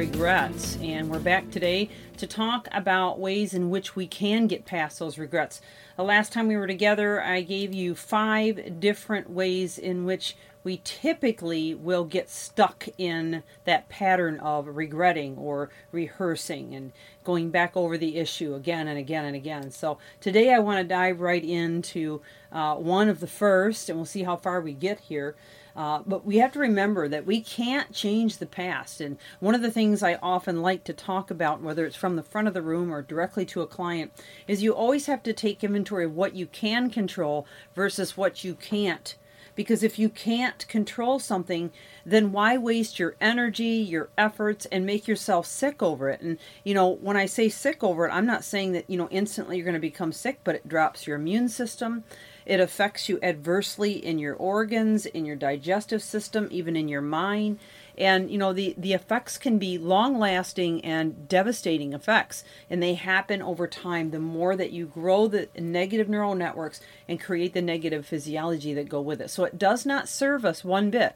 regrets, and we're back today to talk about ways in which we can get past those regrets. The last time we were together, I gave you five different ways in which we typically will get stuck in that pattern of regretting or rehearsing and going back over the issue again and again and again. So today I want to dive right into uh, one of the first, and we'll see how far we get here. Uh, but we have to remember that we can't change the past. And one of the things I often like to talk about, whether it's from the front of the room or directly to a client, is you always have to take inventory of what you can control versus what you can't. Because if you can't control something, then why waste your energy, your efforts, and make yourself sick over it? And, you know, when I say sick over it, I'm not saying that, you know, instantly you're going to become sick, but it drops your immune system. It affects you adversely in your organs, in your digestive system, even in your mind. And you know the the effects can be long lasting and devastating effects, and they happen over time. The more that you grow the negative neural networks and create the negative physiology that go with it, so it does not serve us one bit.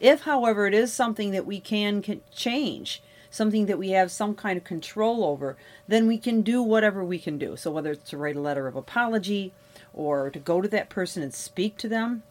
If, however, it is something that we can change, something that we have some kind of control over, then we can do whatever we can do. So, whether it's to write a letter of apology, or to go to that person and speak to them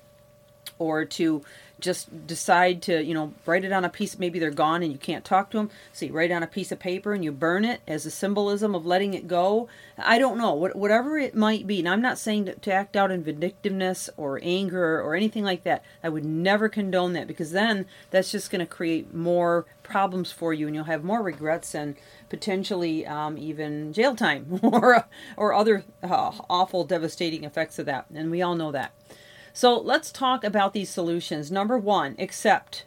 or to just decide to you know write it on a piece maybe they're gone and you can't talk to them so you write on a piece of paper and you burn it as a symbolism of letting it go. I don't know. Whatever it might be and i'm not saying to, to act out in vindictiveness or anger or anything like that. I would never condone that because then that's just going to create more problems for you and you'll have more regrets and potentially um, even jail time or or other uh, awful devastating effects of that. And we all know that so let's talk about these solutions. Number one, accept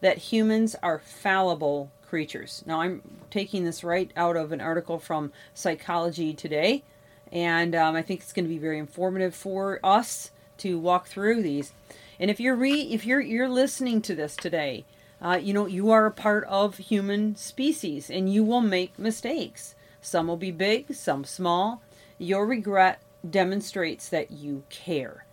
that humans are fallible creatures. Now, I'm taking this right out of an article from Psychology Today, and um, I think it's going to be very informative for us to walk through these. And if you're re- if you're you're listening to this today, uh, you know you are a part of human species, and you will make mistakes. Some will be big, some small. Your regret demonstrates that you care.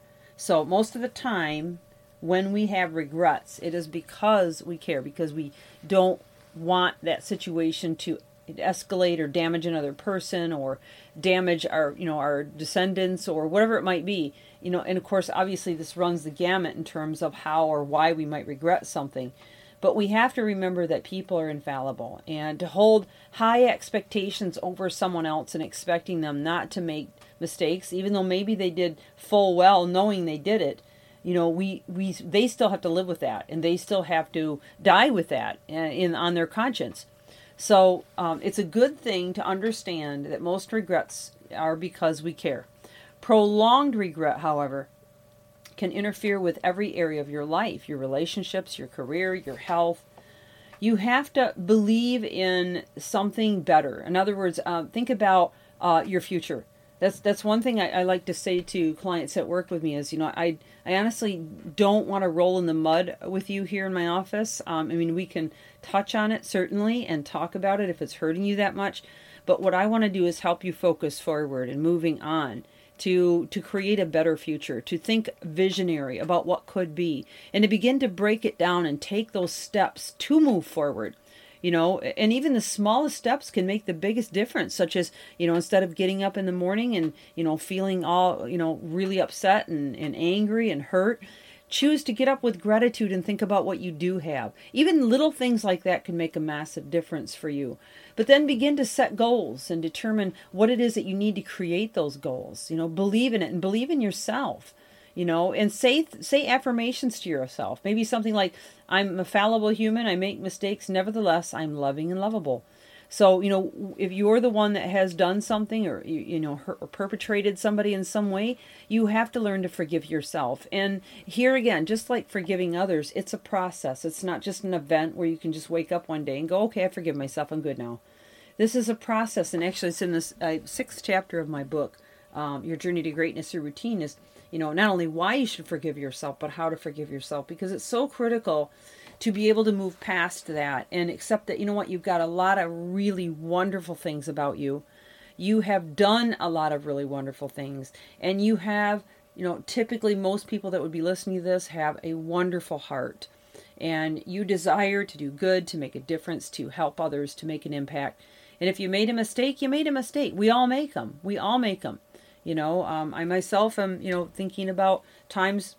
So most of the time, when we have regrets, it is because we care, because we don't want that situation to escalate or damage another person or damage our you know our descendants or whatever it might be. You know and of course obviously this runs the gamut in terms of how or why we might regret something. But we have to remember that people are infallible and to hold high expectations over someone else and expecting them not to make mistakes, even though maybe they did full well knowing they did it. You know, we, we they still have to live with that, and they still have to die with that uh, in on their conscience. So um, it's a good thing to understand that most regrets are because we care. Prolonged regret, however, can interfere with every area of your life your relationships, your career, your health. You have to believe in something better. In other words, uh, think about uh, your future that's that's one thing I, I, like to say to clients that work with me is you know I I honestly don't want to roll in the mud with you here in my office. Um, I mean we can touch on it certainly and talk about it if it's hurting you that much, but what I want to do is help you focus forward and moving on to to create a better future, to think visionary about what could be, and to begin to break it down and take those steps to move forward you know and even the smallest steps can make the biggest difference such as you know instead of getting up in the morning and you know feeling all you know really upset and, and angry and hurt choose to get up with gratitude and think about what you do have. Even little things like that can make a massive difference for you. But then begin to set goals and determine what it is that you need to create those goals. You know believe in it and believe in yourself you know and say say affirmations to yourself. Maybe something like i'm a fallible human i make mistakes. Nevertheless i'm loving and lovable. So you know if you're the one that has done something or you, you know or perpetrated somebody in some way you have to learn to forgive yourself. And here again just like forgiving others it's a process. It's not just an event where you can just wake up one day and go okay i forgive myself. I'm good now. This is a process, and actually, it's in this uh, sixth chapter of my book. Um, Your journey to greatness through routine is, you know, not only why you should forgive yourself, but how to forgive yourself because it's so critical to be able to move past that and accept that you know what you've got a lot of really wonderful things about you. You have done a lot of really wonderful things and you have you know typically most people that would be listening to this have a wonderful heart and you desire to do good to make a difference to help others to make an impact. And if you made a mistake you made a mistake. We all make them we all make them you know um, i myself am you know thinking about times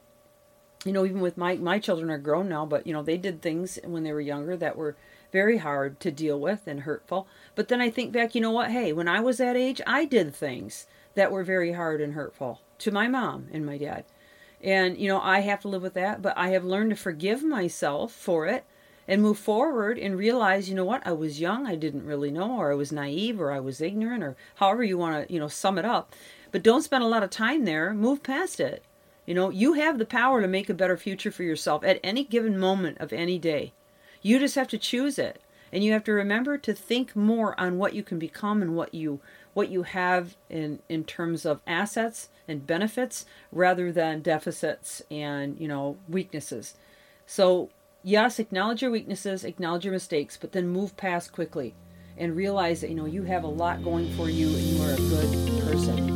you know, even with my my children are grown now, but you know, they did things when they were younger that were very hard to deal with and hurtful. But then I think back, you know what? Hey, when I was that age, I did things that were very hard and hurtful to my mom and my dad. And you know, I have to live with that, but I have learned to forgive myself for it and move forward and realize, you know what? I was young, I didn't really know or I was naive or I was ignorant or however you want to, you know, sum it up. But don't spend a lot of time there. Move past it you know, you have the power to make a better future for yourself at any given moment of any day. You just have to choose it. And you have to remember to think more on what you can become and what you what you have in in terms of assets and benefits rather than deficits and, you know, weaknesses. So, yes, acknowledge your weaknesses, acknowledge your mistakes, but then move past quickly and realize that you know you have a lot going for you and you are a good person.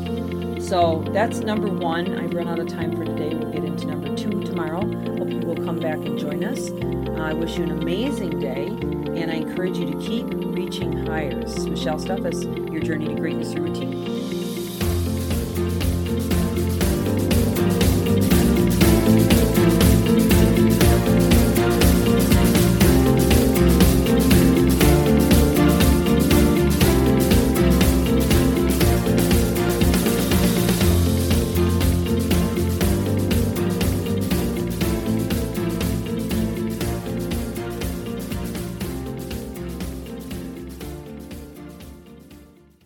So that's number one. I've run out of time for today. We'll get into number two tomorrow. Hope you will come back and join us. Uh, I wish you an amazing day, and I encourage you to keep reaching higher. This is Michelle Steffes, your journey to greatness routine.